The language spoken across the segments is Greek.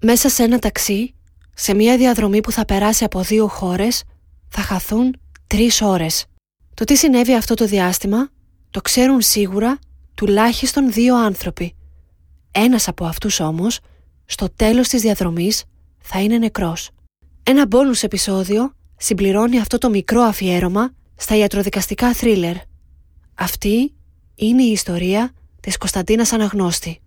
Μέσα σε ένα ταξί, σε μια διαδρομή που θα περάσει από δύο χώρες, θα χαθούν τρεις ώρες. Το τι συνέβη αυτό το διάστημα το ξέρουν σίγουρα τουλάχιστον δύο άνθρωποι. Ένας από αυτούς όμως, στο τέλος της διαδρομής, θα είναι νεκρός. Ένα μπόνους επεισόδιο συμπληρώνει αυτό το μικρό αφιέρωμα στα ιατροδικαστικά θρίλερ. Αυτή είναι η ιστορία της Κωνσταντίνας Αναγνώστη.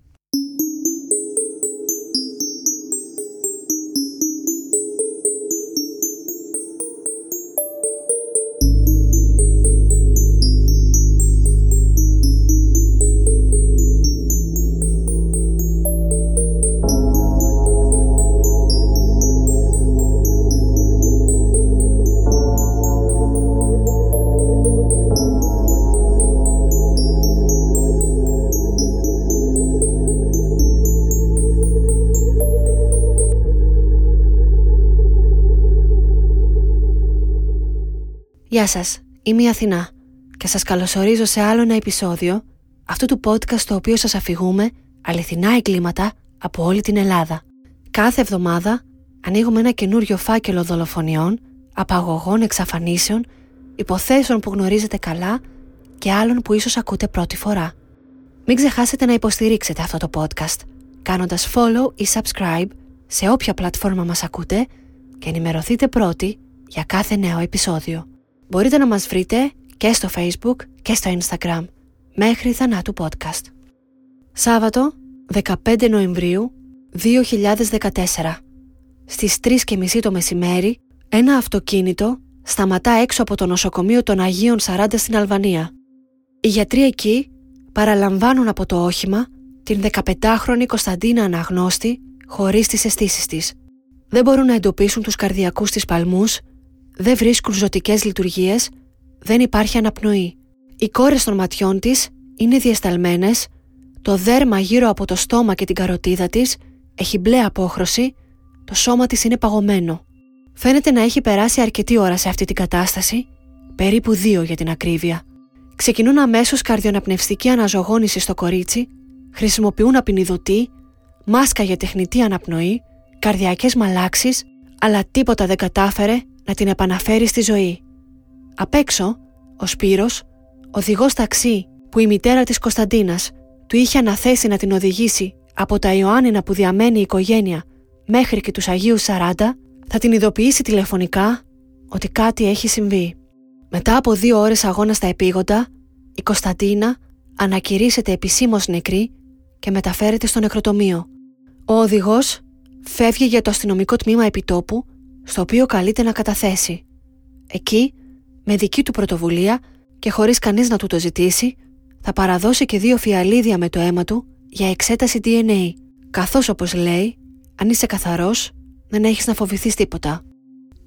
Γεια σας, είμαι η Αθηνά και σας καλωσορίζω σε άλλο ένα επεισόδιο αυτού του podcast το οποίο σας αφηγούμε αληθινά εγκλήματα από όλη την Ελλάδα. Κάθε εβδομάδα ανοίγουμε ένα καινούριο φάκελο δολοφονιών, απαγωγών, εξαφανίσεων, υποθέσεων που γνωρίζετε καλά και άλλων που ίσως ακούτε πρώτη φορά. Μην ξεχάσετε να υποστηρίξετε αυτό το podcast κάνοντας follow ή subscribe σε όποια πλατφόρμα μας ακούτε και ενημερωθείτε πρώτοι για κάθε νέο επεισόδιο. Μπορείτε να μας βρείτε και στο Facebook και στο Instagram μέχρι θανάτου podcast. Σάββατο 15 Νοεμβρίου 2014 Στις 3.30 το μεσημέρι ένα αυτοκίνητο σταματά έξω από το νοσοκομείο των Αγίων 40 στην Αλβανία. Οι γιατροί εκεί παραλαμβάνουν από το όχημα την 15χρονη Κωνσταντίνα Αναγνώστη χωρίς τις αισθήσεις της. Δεν μπορούν να εντοπίσουν τους καρδιακούς της παλμούς δεν βρίσκουν ζωτικές λειτουργίες, δεν υπάρχει αναπνοή. Οι κόρες των ματιών της είναι διασταλμένες, το δέρμα γύρω από το στόμα και την καροτίδα της έχει μπλε απόχρωση, το σώμα της είναι παγωμένο. Φαίνεται να έχει περάσει αρκετή ώρα σε αυτή την κατάσταση, περίπου δύο για την ακρίβεια. Ξεκινούν αμέσως καρδιοναπνευστική αναζωγόνηση στο κορίτσι, χρησιμοποιούν απεινιδωτή, μάσκα για τεχνητή αναπνοή, καρδιακές μαλάξεις, αλλά τίποτα δεν κατάφερε να την επαναφέρει στη ζωή. Απ' έξω, ο Σπύρος, οδηγός ταξί που η μητέρα της Κωνσταντίνας του είχε αναθέσει να την οδηγήσει από τα Ιωάννινα που διαμένει η οικογένεια μέχρι και τους Αγίους 40, θα την ειδοποιήσει τηλεφωνικά ότι κάτι έχει συμβεί. Μετά από δύο ώρες αγώνα στα επίγοντα, η Κωνσταντίνα ανακηρύσσεται επισήμως νεκρή και μεταφέρεται στο νεκροτομείο. Ο οδηγός φεύγει για το αστυνομικό τμήμα επιτόπου στο οποίο καλείται να καταθέσει. Εκεί, με δική του πρωτοβουλία και χωρίς κανείς να του το ζητήσει, θα παραδώσει και δύο φιαλίδια με το αίμα του για εξέταση DNA, καθώς όπως λέει, αν είσαι καθαρός, δεν έχεις να φοβηθείς τίποτα.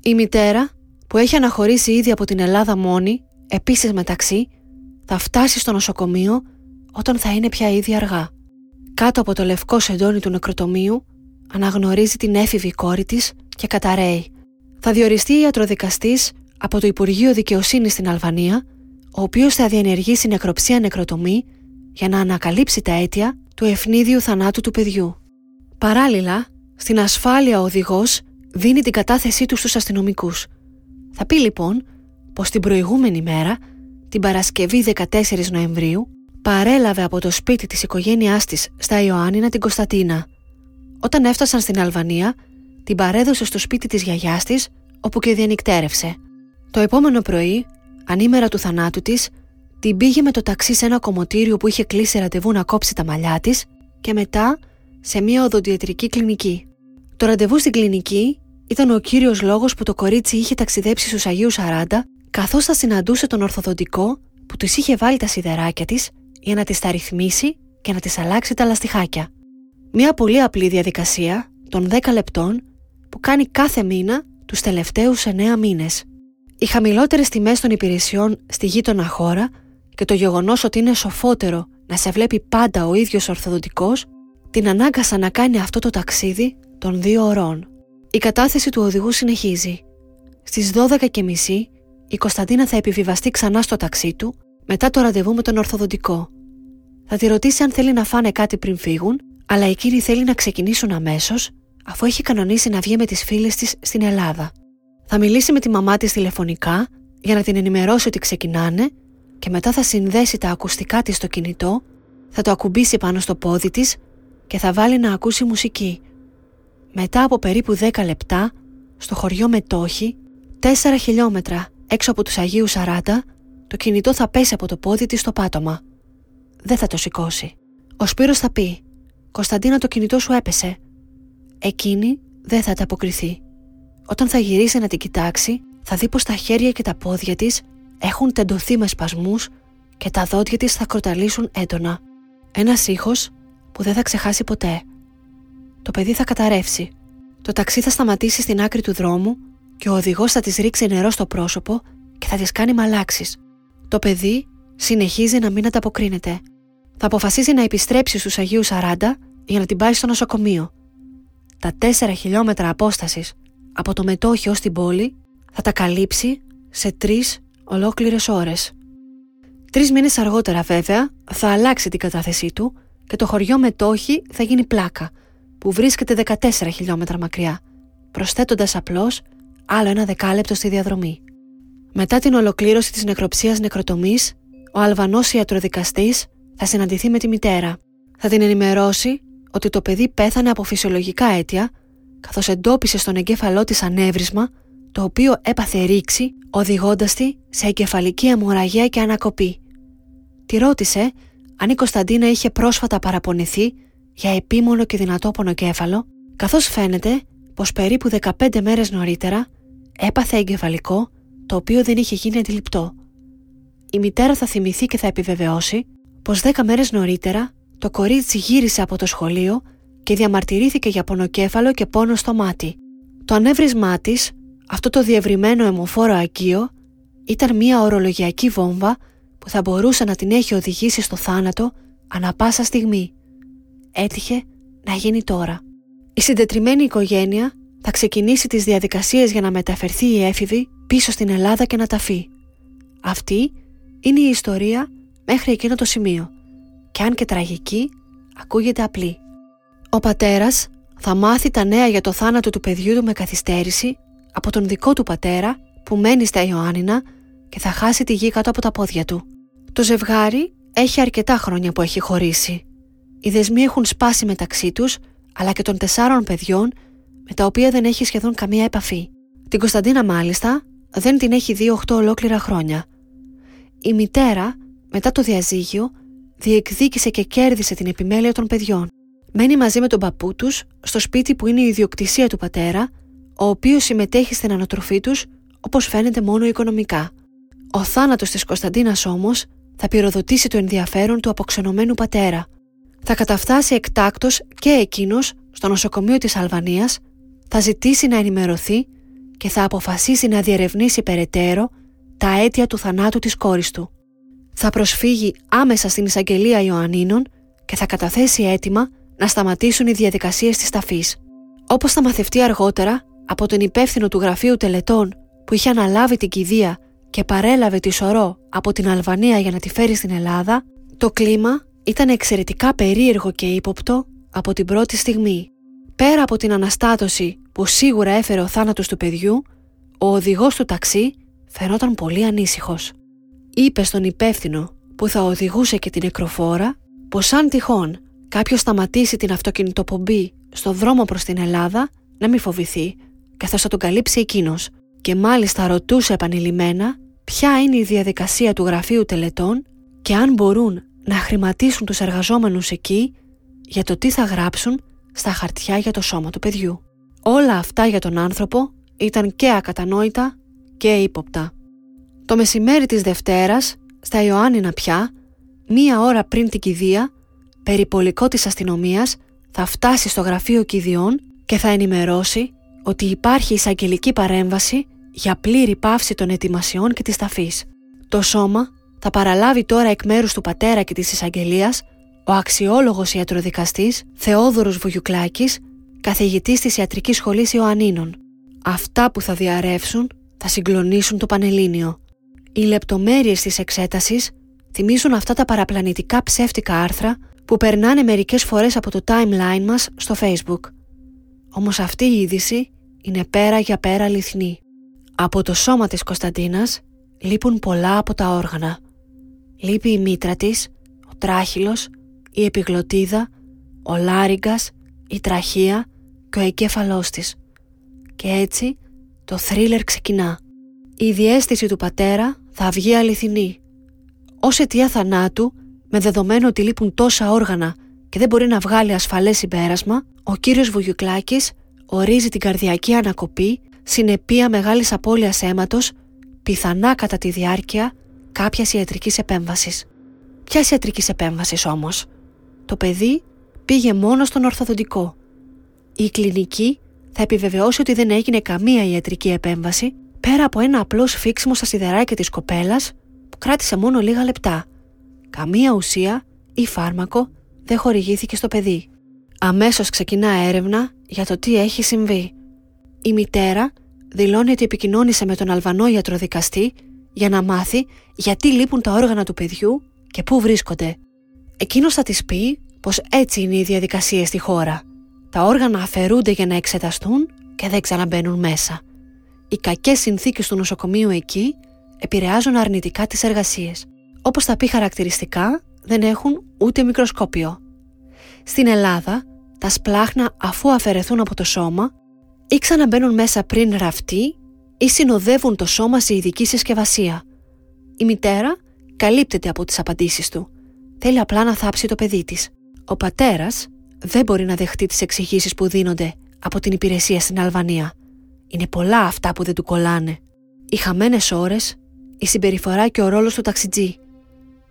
Η μητέρα, που έχει αναχωρήσει ήδη από την Ελλάδα μόνη, επίσης μεταξύ, θα φτάσει στο νοσοκομείο όταν θα είναι πια ήδη αργά. Κάτω από το λευκό σεντόνι του νεκροτομείου αναγνωρίζει την έφηβη κόρη της και καταραίει. Θα διοριστεί ιατροδικαστής από το Υπουργείο Δικαιοσύνης στην Αλβανία, ο οποίος θα διενεργήσει νεκροψία νεκροτομή για να ανακαλύψει τα αίτια του ευνίδιου θανάτου του παιδιού. Παράλληλα, στην ασφάλεια ο οδηγός δίνει την κατάθεσή του στους αστυνομικούς. Θα πει λοιπόν πως την προηγούμενη μέρα, την Παρασκευή 14 Νοεμβρίου, παρέλαβε από το σπίτι της οικογένειάς της στα Ιωάννινα την Κωνσταντίνα. Όταν έφτασαν στην Αλβανία, την παρέδωσε στο σπίτι της γιαγιάς της, όπου και διανυκτέρευσε. Το επόμενο πρωί, ανήμερα του θανάτου της, την πήγε με το ταξί σε ένα κομμωτήριο που είχε κλείσει ραντεβού να κόψει τα μαλλιά της και μετά σε μια οδοντιατρική κλινική. Το ραντεβού στην κλινική ήταν ο κύριος λόγος που το κορίτσι είχε ταξιδέψει στους Αγίους 40 καθώς θα συναντούσε τον ορθοδοντικό που της είχε βάλει τα σιδεράκια της για να τις τα ρυθμίσει και να τις αλλάξει τα λαστιχάκια. Μια πολύ απλή διαδικασία των 10 λεπτών που κάνει κάθε μήνα τους τελευταίους 9 μήνες. Οι χαμηλότερες τιμές των υπηρεσιών στη γείτονα χώρα και το γεγονός ότι είναι σοφότερο να σε βλέπει πάντα ο ίδιος ορθοδοτικός την ανάγκασαν να κάνει αυτό το ταξίδι των δύο ωρών. Η κατάθεση του οδηγού συνεχίζει. Στις 12.30 η Κωνσταντίνα θα επιβιβαστεί ξανά στο ταξί του μετά το ραντεβού με τον ορθοδοτικό. Θα τη ρωτήσει αν θέλει να φάνε κάτι πριν φύγουν, αλλά εκείνοι θέλει να ξεκινήσουν αμέσως αφού έχει κανονίσει να βγει με τις φίλες της στην Ελλάδα. Θα μιλήσει με τη μαμά της τηλεφωνικά για να την ενημερώσει ότι ξεκινάνε και μετά θα συνδέσει τα ακουστικά της στο κινητό, θα το ακουμπήσει πάνω στο πόδι της και θα βάλει να ακούσει μουσική. Μετά από περίπου 10 λεπτά, στο χωριό Μετόχη, 4 χιλιόμετρα έξω από τους Αγίου Σαράτα, το κινητό θα πέσει από το πόδι της στο πάτωμα. Δεν θα το σηκώσει. Ο Σπύρος θα πει «Κωνσταντίνα το κινητό σου έπεσε». Εκείνη δεν θα τα αποκριθεί. Όταν θα γυρίσει να την κοιτάξει, θα δει πως τα χέρια και τα πόδια της έχουν τεντωθεί με σπασμούς και τα δόντια της θα κροταλίσουν έντονα. Ένας ήχος που δεν θα ξεχάσει ποτέ. Το παιδί θα καταρρεύσει. Το ταξί θα σταματήσει στην άκρη του δρόμου και ο οδηγός θα της ρίξει νερό στο πρόσωπο και θα της κάνει μαλάξεις. Το παιδί συνεχίζει να μην ανταποκρίνεται. Θα αποφασίσει να επιστρέψει στους Αγίους 40 για να την πάει στο νοσοκομείο. Τα 4 χιλιόμετρα απόστασης από το μετόχι ως την πόλη θα τα καλύψει σε τρεις ολόκληρες ώρες. Τρεις μήνες αργότερα βέβαια θα αλλάξει την κατάθεσή του και το χωριό μετόχι θα γίνει πλάκα που βρίσκεται 14 χιλιόμετρα μακριά, προσθέτοντας απλώς άλλο ένα δεκάλεπτο στη διαδρομή. Μετά την ολοκλήρωση της νεκροψίας νεκροτομής, ο Αλβανός ιατροδικαστής θα συναντηθεί με τη μητέρα. Θα την ενημερώσει ότι το παιδί πέθανε από φυσιολογικά αίτια, καθώς εντόπισε στον εγκέφαλό της ανέβρισμα, το οποίο έπαθε ρήξη, οδηγώντας τη σε εγκεφαλική αιμορραγία και ανακοπή. Τη ρώτησε αν η Κωνσταντίνα είχε πρόσφατα παραπονηθεί για επίμονο και δυνατό πονοκέφαλο, καθώς φαίνεται πως περίπου 15 μέρες νωρίτερα έπαθε εγκεφαλικό το οποίο δεν είχε γίνει αντιληπτό. Η μητέρα θα θυμηθεί και θα επιβεβαιώσει πως 10 μέρες νωρίτερα το κορίτσι γύρισε από το σχολείο και διαμαρτυρήθηκε για πονοκέφαλο και πόνο στο μάτι. Το ανέβρισμά της, αυτό το διευρυμένο αιμοφόρο ακείο, ήταν μια ορολογιακή βόμβα που θα μπορούσε να την έχει οδηγήσει στο θάνατο ανα πάσα στιγμή. Έτυχε να γίνει τώρα. Η συντετριμένη οικογένεια θα ξεκινήσει τις διαδικασίες για να μεταφερθεί η έφηβη πίσω στην Ελλάδα και να ταφεί. Αυτή είναι η ιστορία μέχρι εκείνο το σημείο και αν και τραγική ακούγεται απλή. Ο πατέρας θα μάθει τα νέα για το θάνατο του παιδιού του με καθυστέρηση από τον δικό του πατέρα που μένει στα Ιωάννινα και θα χάσει τη γη κάτω από τα πόδια του. Το ζευγάρι έχει αρκετά χρόνια που έχει χωρίσει. Οι δεσμοί έχουν σπάσει μεταξύ τους αλλά και των τεσσάρων παιδιών με τα οποία δεν έχει σχεδόν καμία επαφή. Την Κωνσταντίνα μάλιστα δεν την έχει δει 8 ολόκληρα χρόνια. Η μητέρα μετά το διαζύγιο διεκδίκησε και κέρδισε την επιμέλεια των παιδιών. Μένει μαζί με τον παππού τους στο σπίτι που είναι η ιδιοκτησία του πατέρα, ο οποίος συμμετέχει στην ανατροφή τους όπως φαίνεται μόνο οικονομικά. Ο θάνατος της Κωνσταντίνας όμως θα πυροδοτήσει το ενδιαφέρον του αποξενωμένου πατέρα. Θα καταφτάσει εκτάκτος και εκείνος στο νοσοκομείο της Αλβανίας, θα ζητήσει να ενημερωθεί και θα αποφασίσει να διερευνήσει περαιτέρω τα αίτια του θανάτου της κόρης του. Θα προσφύγει άμεσα στην εισαγγελία Ιωαννίνων και θα καταθέσει αίτημα να σταματήσουν οι διαδικασίες της ταφής. Όπως θα μαθευτεί αργότερα από τον υπεύθυνο του γραφείου τελετών που είχε αναλάβει την κηδεία και παρέλαβε τη σωρό από την Αλβανία για να τη φέρει στην Ελλάδα, το κλίμα ήταν εξαιρετικά περίεργο και ύποπτο από την πρώτη στιγμή. Πέρα από την αναστάτωση που σίγουρα έφερε ο θάνατος του παιδιού, ο οδηγός του ταξί φαινόταν πολύ ανήσυχος. Είπε στον υπεύθυνο που θα οδηγούσε και την νεκροφόρα πως αν τυχόν κάποιος σταματήσει την αυτοκινητοπομπή στο δρόμο προς την Ελλάδα να μην φοβηθεί καθώς θα τον καλύψει εκείνος και μάλιστα ρωτούσε επανειλημμένα ποια είναι η διαδικασία του γραφείου τελετών και αν μπορούν να χρηματίσουν τους εργαζόμενους εκεί για το τι θα γράψουν στα χαρτιά για το σώμα του παιδιού. Όλα αυτά για τον άνθρωπο ήταν και ακατανόητα και ύποπτα. Το μεσημέρι της Δευτέρας, στα Ιωάννινα πια, μία ώρα πριν την κηδεία, περιπολικό της αστυνομίας θα φτάσει στο γραφείο κηδιών και θα ενημερώσει ότι υπάρχει εισαγγελική παρέμβαση για πλήρη πάυση των ετοιμασιών και της ταφής. Το σώμα θα παραλάβει τώρα εκ μέρους του πατέρα και της εισαγγελίας ο αξιόλογος ιατροδικαστής Θεόδωρος Βουγιουκλάκης, καθηγητής της Ιατρικής Σχολής Ιωαννίνων. Αυτά που θα διαρρεύσουν θα συγκλονίσουν το Πανελλήνιο. Οι λεπτομέρειες της εξέτασης θυμίζουν αυτά τα παραπλανητικά ψεύτικα άρθρα που περνάνε μερικές φορές από το timeline μας στο facebook. όμως αυτή η είδηση είναι πέρα για πέρα αληθινή. Από το σώμα της Κωνσταντίνας λείπουν πολλά από τα όργανα. Λείπει η μήτρα της, ο τράχυλος, η επιγλωτίδα, ο λάριγκας, η τραχεία και ο εγκέφαλός της. Και έτσι το θρίλερ ξεκινά. Η διέστηση του πατέρα θα βγει αληθινή. Ως αιτία θανάτου, με δεδομένο ότι λείπουν τόσα όργανα και δεν μπορεί να βγάλει ασφαλές συμπέρασμα, ο κύριος Βουγιουκλάκης ορίζει την καρδιακή ανακοπή συνεπία μεγάλης απώλειας αίματος, πιθανά κατά τη διάρκεια κάποιας ιατρικής επέμβασης. Ποιας ιατρικής επέμβασης όμως; Το παιδί πήγε μόνο στον ορθοδοντικό. Η κλινική θα επιβεβαιώσει ότι δεν έγινε καμία ιατρική επέμβαση πέρα από ένα απλό σφίξιμο στα σιδεράκια της κοπέλας που κράτησε μόνο λίγα λεπτά. Καμία ουσία ή φάρμακο δεν χορηγήθηκε στο παιδί. Αμέσως ξεκινά έρευνα για το τι έχει συμβεί. Η μητέρα δηλώνει ότι επικοινώνησε με τον Αλβανό ιατροδικαστή για να μάθει γιατί λείπουν τα όργανα του παιδιού και πού βρίσκονται. Εκείνος θα της πει πως έτσι είναι οι διαδικασίες στη χώρα. Τα όργανα αφαιρούνται για να εξεταστούν και δεν ξαναμπαίνουν μέσα. Οι κακές συνθήκες του νοσοκομείου εκεί επηρεάζουν αρνητικά τις εργασίες. Όπως θα πει χαρακτηριστικά, δεν έχουν ούτε μικροσκόπιο. Στην Ελλάδα, τα σπλάχνα αφού αφαιρεθούν από το σώμα ή ξαναμπαίνουν μέσα πριν ραφτεί ή συνοδεύουν το σώμα σε ειδική συσκευασία. Η μητέρα καλύπτεται από τις απαντήσεις του. Θέλει απλά να θάψει το παιδί της. Ο πατέρας δεν μπορεί να δεχτεί τις εξηγήσεις που δίνονται από την υπηρεσία στην Αλβανία. Είναι πολλά αυτά που δεν του κολλάνε. Οι χαμένες ώρες, η συμπεριφορά και ο ρόλος του ταξιτζή.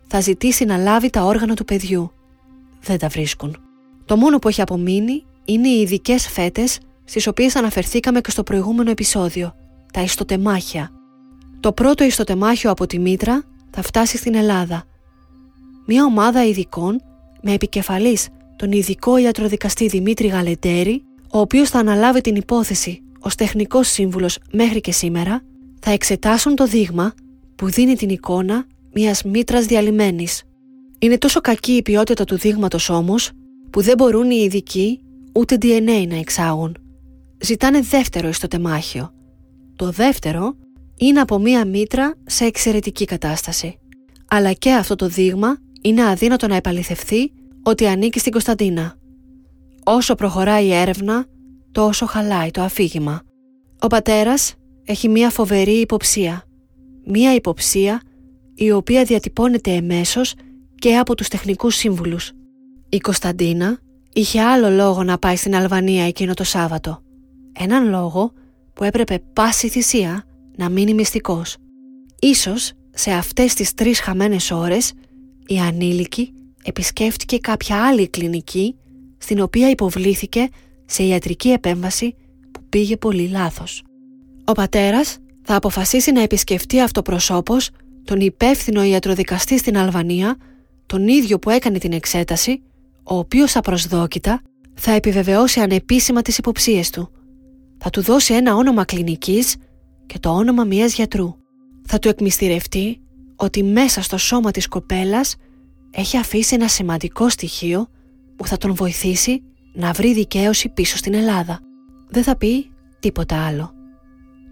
Θα ζητήσει να λάβει τα όργανα του παιδιού. Δεν τα βρίσκουν. Το μόνο που έχει απομείνει είναι οι ειδικές φέτες στις οποίες αναφερθήκαμε και στο προηγούμενο επεισόδιο, τα ιστοτεμάχια. Το πρώτο ιστοτεμάχιο από τη Μήτρα θα φτάσει στην Ελλάδα. Μια ομάδα ειδικών με επικεφαλής τον ειδικό ιατροδικαστή Δημήτρη Γαλεντέρη, ο οποίος θα αναλάβει την υπόθεση ως τεχνικός σύμβουλος μέχρι και σήμερα, θα εξετάσουν το δείγμα που δίνει την εικόνα μιας μήτρας διαλυμένης. Είναι τόσο κακή η ποιότητα του δείγματος όμως, που δεν μπορούν οι ειδικοί ούτε DNA να εξάγουν. Ζητάνε δεύτερο στο τεμάχιο. Το δεύτερο είναι από μία μήτρα σε εξαιρετική κατάσταση. Αλλά και αυτό το δείγμα είναι αδύνατο να επαληθευθεί ότι ανήκει στην Κωνσταντίνα. Όσο προχωράει η έρευνα, τόσο χαλάει το αφήγημα. Ο πατέρας έχει μία φοβερή υποψία. Μία υποψία η οποία διατυπώνεται εμέσως και από τους τεχνικούς σύμβουλους. Η Κωνσταντίνα είχε άλλο λόγο να πάει στην Αλβανία εκείνο το Σάββατο. Έναν λόγο που έπρεπε πάση θυσία να μείνει μυστικός. Ίσως σε αυτές τις τρεις χαμένες ώρες η ανήλικη επισκέφτηκε κάποια άλλη κλινική στην οποία υποβλήθηκε σε ιατρική επέμβαση που πήγε πολύ λάθος. Ο πατέρας θα αποφασίσει να επισκεφτεί αυτοπροσώπως τον υπεύθυνο ιατροδικαστή στην Αλβανία, τον ίδιο που έκανε την εξέταση, ο οποίος απροσδόκητα θα επιβεβαιώσει ανεπίσημα τις υποψίες του. Θα του δώσει ένα όνομα κλινικής και το όνομα μιας γιατρού. Θα του εκμυστηρευτεί ότι μέσα στο σώμα της κοπέλας έχει αφήσει ένα σημαντικό στοιχείο που θα τον βοηθήσει να βρει δικαίωση πίσω στην Ελλάδα. Δεν θα πει τίποτα άλλο.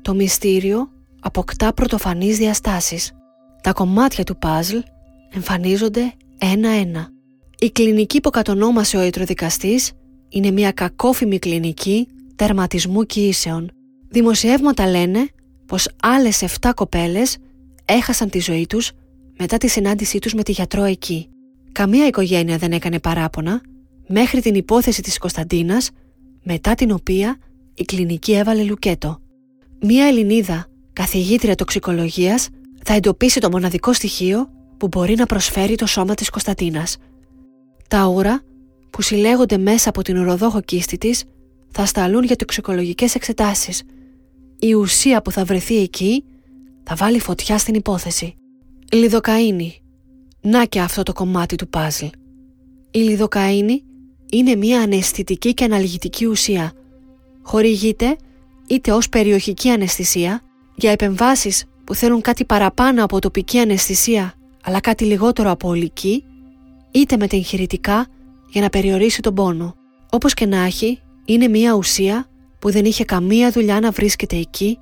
Το μυστήριο αποκτά πρωτοφανείς διαστάσεις. Τα κομμάτια του παζλ εμφανίζονται ένα-ένα. Η κλινική που κατονόμασε ο ιατροδικαστής είναι μια κακόφημη κλινική τερματισμού κοιήσεων. Δημοσιεύματα λένε πως άλλες 7 κοπέλες έχασαν τη ζωή τους μετά τη συνάντησή τους με τη γιατρό εκεί. Καμία οικογένεια δεν έκανε παράπονα μέχρι την υπόθεση της Κωνσταντίνας μετά την οποία η κλινική έβαλε λουκέτο. Μία Ελληνίδα, καθηγήτρια τοξικολογίας, θα εντοπίσει το μοναδικό στοιχείο που μπορεί να προσφέρει το σώμα της Κωνσταντίνας. Τα ούρα που συλλέγονται μέσα από την ουροδόχο κίστη της θα σταλούν για τοξικολογικές εξετάσεις. Η ουσία που θα βρεθεί εκεί θα βάλει φωτιά στην υπόθεση. Λιδοκαΐνη. Να και αυτό το κομμάτι του παζλ. Η λιδοκαΐνη είναι μια αναισθητική και αναλγητική ουσία. Χορηγείται είτε ως περιοχική αναισθησία για επεμβάσεις που θέλουν κάτι παραπάνω από τοπική αναισθησία αλλά κάτι λιγότερο από ολική είτε μετεγχειρητικά για να περιορίσει τον πόνο. Όπως και να έχει, είναι μια ουσία που δεν είχε καμία δουλειά να βρίσκεται εκεί,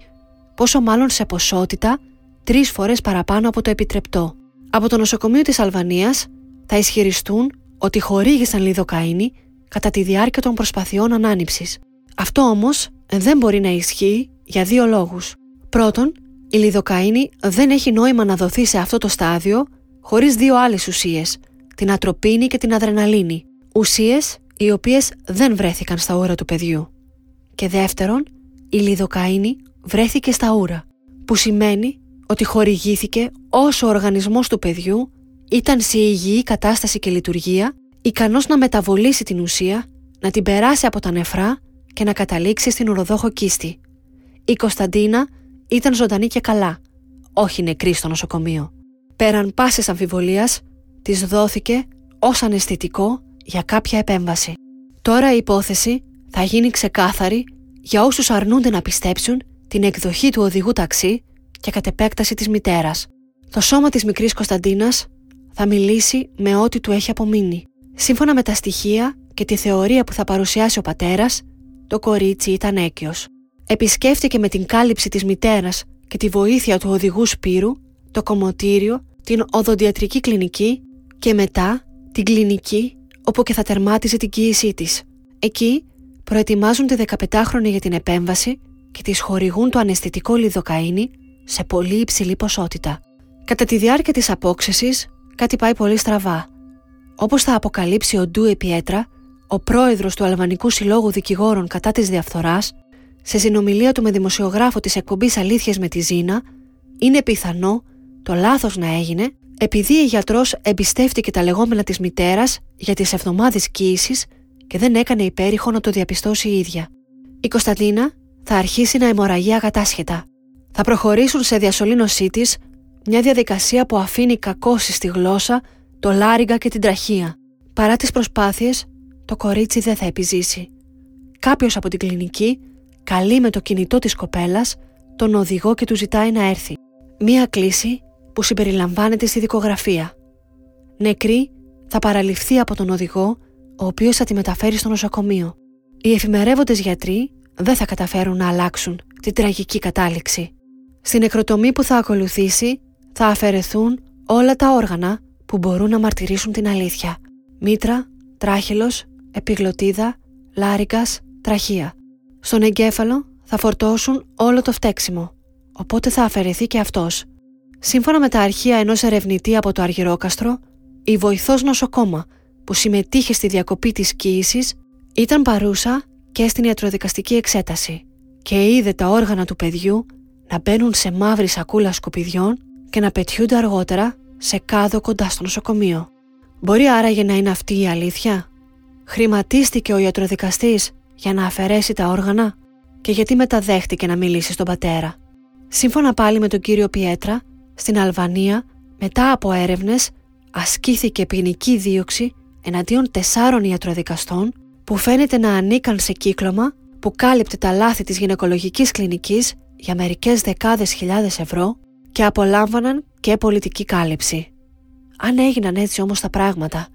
πόσο μάλλον σε ποσότητα τρεις φορές παραπάνω από το επιτρεπτό. Από το νοσοκομείο της Αλβανίας θα ισχυριστούν ότι χορήγησαν λιδοκαΐνη κατά τη διάρκεια των προσπαθειών ανάνυψης. Αυτό όμως δεν μπορεί να ισχύει για δύο λόγους. Πρώτον, η λιδοκαΐνη δεν έχει νόημα να δοθεί σε αυτό το στάδιο χωρίς δύο άλλες ούσιες, την ατροπίνη και την αδρεναλίνη, ουσίες οι οποίες δεν βρέθηκαν στα ούρα του παιδιού. Και δεύτερον, η λιδοκαΐνη βρέθηκε στα ούρα, που σημαίνει ότι χορηγήθηκε όσο ο οργανισμός του παιδιού ήταν σε υγιή κατάσταση και λειτουργία, ικανός να μεταβολήσει την ουσία, να την περάσει από τα νεφρά και να καταλήξει στην ουροδόχο κίστη. Η Κωνσταντίνα ήταν ζωντανή και καλά, όχι νεκρή στο νοσοκομείο. Πέραν πάσης αμφιβολίας, της δόθηκε ως αναισθητικό για κάποια επέμβαση. Τώρα η υπόθεση θα γίνει ξεκάθαρη για όσους αρνούνται να πιστέψουν την εκδοχή του οδηγού ταξί και κατ' επέκταση της μητέρας. Το σώμα της μικρής Κωνσταντίνας θα μιλήσει με ό,τι του έχει απομείνει. Σύμφωνα με τα στοιχεία και τη θεωρία που θα παρουσιάσει ο πατέρας, το κορίτσι ήταν έκαιος. Επισκέφτηκε με την κάλυψη της μητέρας και τη βοήθεια του οδηγού Σπύρου το κομμωτήριο, την οδοντιατρική κλινική και μετά την κλινική όπου και θα τερμάτιζε την κοίησή της. Εκεί προετοιμάζουν τη 15χρονη για την επέμβαση και της χορηγούν το αναισθητικό λιδοκαΐνη σε πολύ υψηλή ποσότητα. Κατά τη διάρκεια της απόξεσης κάτι πάει πολύ στραβά. Όπως θα αποκαλύψει ο Ντού Επιέτρα, ο πρόεδρος του Αλβανικού Συλλόγου Δικηγόρων κατά της διαφθοράς, σε συνομιλία του με δημοσιογράφο της εκπομπής Αλήθειες με τη Ζήνα, είναι πιθανό το λάθος να έγινε επειδή η γιατρός εμπιστεύτηκε τα λεγόμενα της μητέρας για τις εβδομάδες κοίησης και δεν έκανε υπέρηχο να το διαπιστώσει η ίδια. Η Κωνσταντίνα θα αρχίσει να αιμορραγεί αγατάσχετα. Θα προχωρήσουν σε διασωλήνωσή της μια διαδικασία που αφήνει κακώσει στη γλώσσα, το λάριγκα και την τραχεία. Παρά τις προσπάθειες, το κορίτσι δεν θα επιζήσει. Κάποιος από την κλινική καλεί με το κινητό της κοπέλας τον οδηγό και του ζητάει να έρθει. Μία κλίση που συμπεριλαμβάνεται στη δικογραφία. Νεκρή θα παραλυφθεί από τον οδηγό, ο οποίος θα τη μεταφέρει στο νοσοκομείο. Οι εφημερεύοντες γιατροί δεν θα καταφέρουν να αλλάξουν την τραγική κατάληξη. Στην νεκροτομή που θα ακολουθήσει θα αφαιρεθούν όλα τα όργανα που μπορούν να μαρτυρήσουν την αλήθεια. Μήτρα, τράχυλος, επιγλωτίδα, λάρικας, τραχεία. Στον εγκέφαλο θα φορτώσουν όλο το φταίξιμο, οπότε θα αφαιρεθεί και αυτός. Σύμφωνα με τα αρχεία ενός ερευνητή από το Αργυρόκαστρο, η βοηθός νοσοκόμα που συμμετείχε στη διακοπή της κοίησης ήταν παρούσα και στην ιατροδικαστική εξέταση και είδε τα όργανα του παιδιού να μπαίνουν σε μαύρη σακούλα σκουπιδιών και να πετιούνται αργότερα σε κάδο κοντά στο νοσοκομείο. Μπορεί άραγε να είναι αυτή η αλήθεια; Χρηματίστηκε ο ιατροδικαστής για να αφαιρέσει τα όργανα; Και γιατί μεταδέχτηκε να μιλήσει στον πατέρα; Σύμφωνα πάλι με τον κύριο Πιέτρα, στην Αλβανία, μετά από έρευνες, ασκήθηκε ποινική δίωξη εναντίον τεσσάρων ιατροδικαστών που φαίνεται να ανήκαν σε κύκλωμα που κάλυπτε τα λάθη της γυναικολογικής κλινικής για μερικές δεκάδες χιλιάδες ευρώ και απολάμβαναν και πολιτική κάλυψη. Αν έγιναν έτσι όμως τα πράγματα,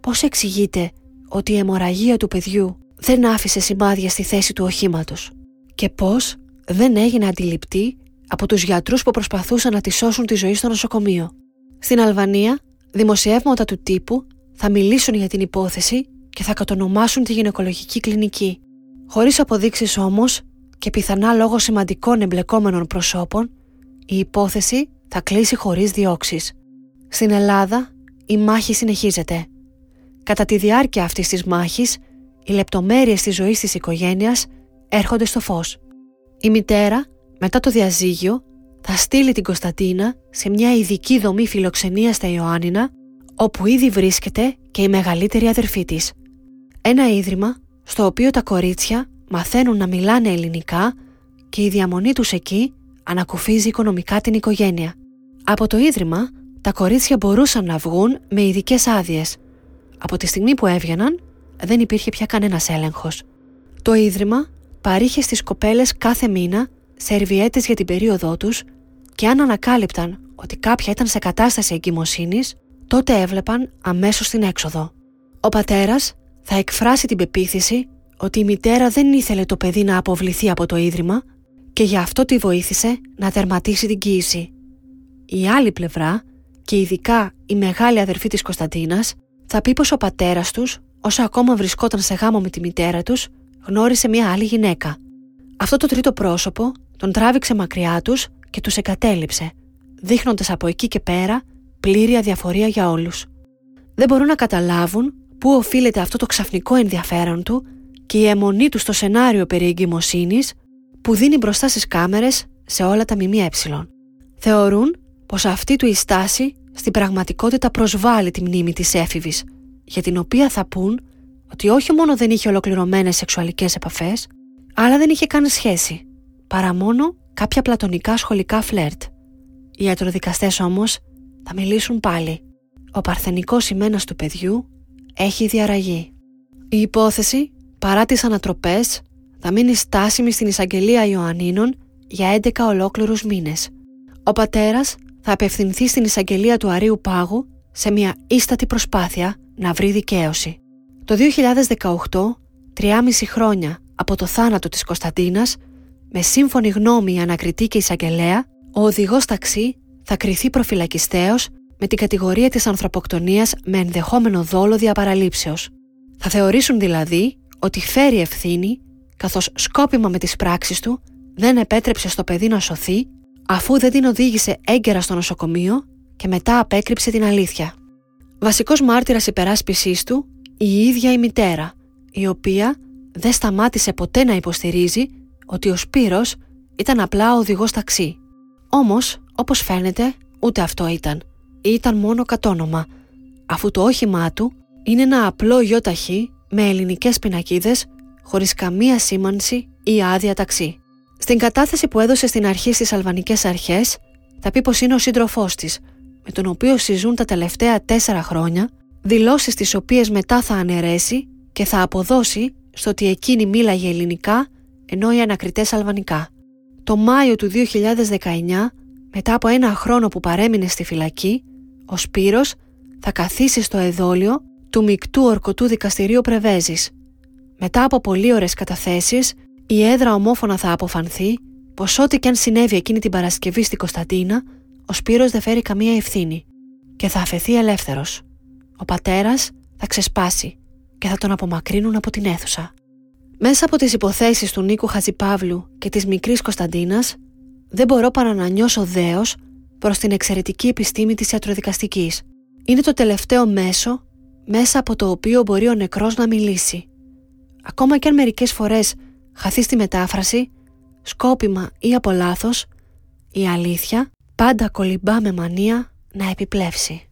πώς εξηγείται ότι η αιμορραγία του παιδιού δεν άφησε σημάδια στη θέση του οχήματος και πώς δεν έγινε αντιληπτή από τους γιατρούς που προσπαθούσαν να τη σώσουν τη ζωή στο νοσοκομείο. Στην Αλβανία, δημοσιεύματα του τύπου θα μιλήσουν για την υπόθεση και θα κατονομάσουν τη γυναικολογική κλινική. Χωρίς αποδείξεις όμως και πιθανά λόγω σημαντικών εμπλεκόμενων προσώπων, η υπόθεση θα κλείσει χωρίς διώξεις. Στην Ελλάδα, η μάχη συνεχίζεται. Κατά τη διάρκεια αυτής της μάχης, οι λεπτομέρειες της ζωής της οικογένειας έρχονται στο φως. Η μητέρα, μετά το διαζύγιο, θα στείλει την Κωνσταντίνα σε μια ειδική δομή φιλοξενίας στα Ιωάννινα, όπου ήδη βρίσκεται και η μεγαλύτερη αδερφή της. Ένα ίδρυμα στο οποίο τα κορίτσια μαθαίνουν να μιλάνε ελληνικά και η διαμονή τους εκεί ανακουφίζει οικονομικά την οικογένεια. Από το ίδρυμα, τα κορίτσια μπορούσαν να βγουν με ειδικές άδειες. Από τη στιγμή που έβγαιναν, δεν υπήρχε πια κανένας έλεγχος. Το ίδρυμα παρήχε στις κοπέλες κάθε μήνα σερβιέτες για την περίοδό τους και αν ανακάλυπταν ότι κάποια ήταν σε κατάσταση εγκυμοσύνης, τότε έβλεπαν αμέσως την έξοδο. Ο πατέρας θα εκφράσει την πεποίθηση ότι η μητέρα δεν ήθελε το παιδί να αποβληθεί από το ίδρυμα και γι' αυτό τη βοήθησε να τερματίσει την κοίηση. Η άλλη πλευρά, και ειδικά η μεγάλη αδερφή της Κωνσταντίνας, θα πει πως ο πατέρας τους, όσο ακόμα βρισκόταν σε γάμο με τη μητέρα τους, γνώρισε μια άλλη γυναίκα. Αυτό το τρίτο πρόσωπο τον τράβηξε μακριά τους και τους εγκατέλειψε, δείχνοντας από εκεί και πέρα πλήρη αδιαφορία για όλους. Δεν μπορούν να καταλάβουν πού οφείλεται αυτό το ξαφνικό ενδιαφέρον του και η αιμονή του στο σενάριο περί εγκυμοσύνης που δίνει μπροστά στις κάμερες σε όλα τα ΜΜΕ. Θεωρούν πως αυτή του η στάση στην πραγματικότητα προσβάλλει τη μνήμη της έφηβης, για την οποία θα πούν ότι όχι μόνο δεν είχε ολοκληρωμένες σεξουαλικές επαφές, αλλά δεν είχε καν σχέση, παρά μόνο κάποια πλατωνικά σχολικά φλερτ. Οι ιατροδικαστές όμως θα μιλήσουν πάλι. Ο παρθενικός ημένας του παιδιού έχει διαραγεί. Η υπόθεση, παρά τις ανατροπές, θα μείνει στάσιμη στην εισαγγελία Ιωαννίνων για 11 ολόκληρους μήνες. Ο πατέρας θα απευθυνθεί στην εισαγγελία του Αρίου Πάγου σε μια ίστατη προσπάθεια να βρει δικαίωση. Το 2018, 3,5 χρόνια από το θάνατο της Κωνσταντίνας, με σύμφωνη γνώμη η ανακριτή και εισαγγελέα, ο οδηγός ταξί θα κριθεί προφυλακιστέως με την κατηγορία της ανθρωποκτονίας με ενδεχόμενο δόλο διαπαραλήψεως. Θα θεωρήσουν δηλαδή ότι φέρει ευθύνη καθώς σκόπιμα με τις πράξεις του δεν επέτρεψε στο παιδί να σωθεί αφού δεν την οδήγησε έγκαιρα στο νοσοκομείο και μετά απέκρυψε την αλήθεια. Βασικός μάρτυρας υπεράσπισής του η ίδια η μητέρα, η οποία δεν σταμάτησε ποτέ να υποστηρίζει ότι ο Σπύρος ήταν απλά ο οδηγός ταξί. Όμως, όπως φαίνεται, ούτε αυτό ήταν. Ήταν μόνο κατόνομα, αφού το όχημά του είναι ένα απλό γιοταχή με ελληνικές πινακίδες χωρίς καμία σήμανση ή άδεια ταξί. Στην κατάθεση που έδωσε στην αρχή στις αλβανικές αρχές θα πει πως είναι ο σύντροφός της, με τον οποίο συζούν τα τελευταία τέσσερα χρόνια, δηλώσεις τις οποίες μετά θα αναιρέσει και θα αποδώσει στο ότι εκείνη μίλαγε ελληνικά ενώ οι ανακριτές αλβανικά. Το Μάιο του 2019, μετά από ένα χρόνο που παρέμεινε στη φυλακή, ο Σπύρος θα καθίσει στο εδόλιο του μεικτού ορκωτού δικαστηρίου Πρεβέζης. Μετά από πολύ ώρες καταθέσεις, η έδρα ομόφωνα θα αποφανθεί πως ό,τι και αν συνέβη εκείνη την Παρασκευή στη Κωνσταντίνα, ο Σπύρος δεν φέρει καμία ευθύνη και θα αφαιθεί ελεύθερος. Ο πατέρας θα ξεσπάσει και θα τον απομακρύνουν από την αίθουσα. Μέσα από τις υποθέσεις του Νίκου Χατζηπαύλου και της μικρής Κωνσταντίνας, δεν μπορώ παρά να νιώσω δέος προς την εξαιρετική επιστήμη της ιατροδικαστικής. Είναι το τελευταίο μέσο μέσα από το οποίο μπορεί ο νεκρός να μιλήσει. Ακόμα και αν μερικές φορές χαθεί στη μετάφραση, σκόπιμα ή από λάθος, η αλήθεια πάντα κολυμπά με μανία να επιπλέψει.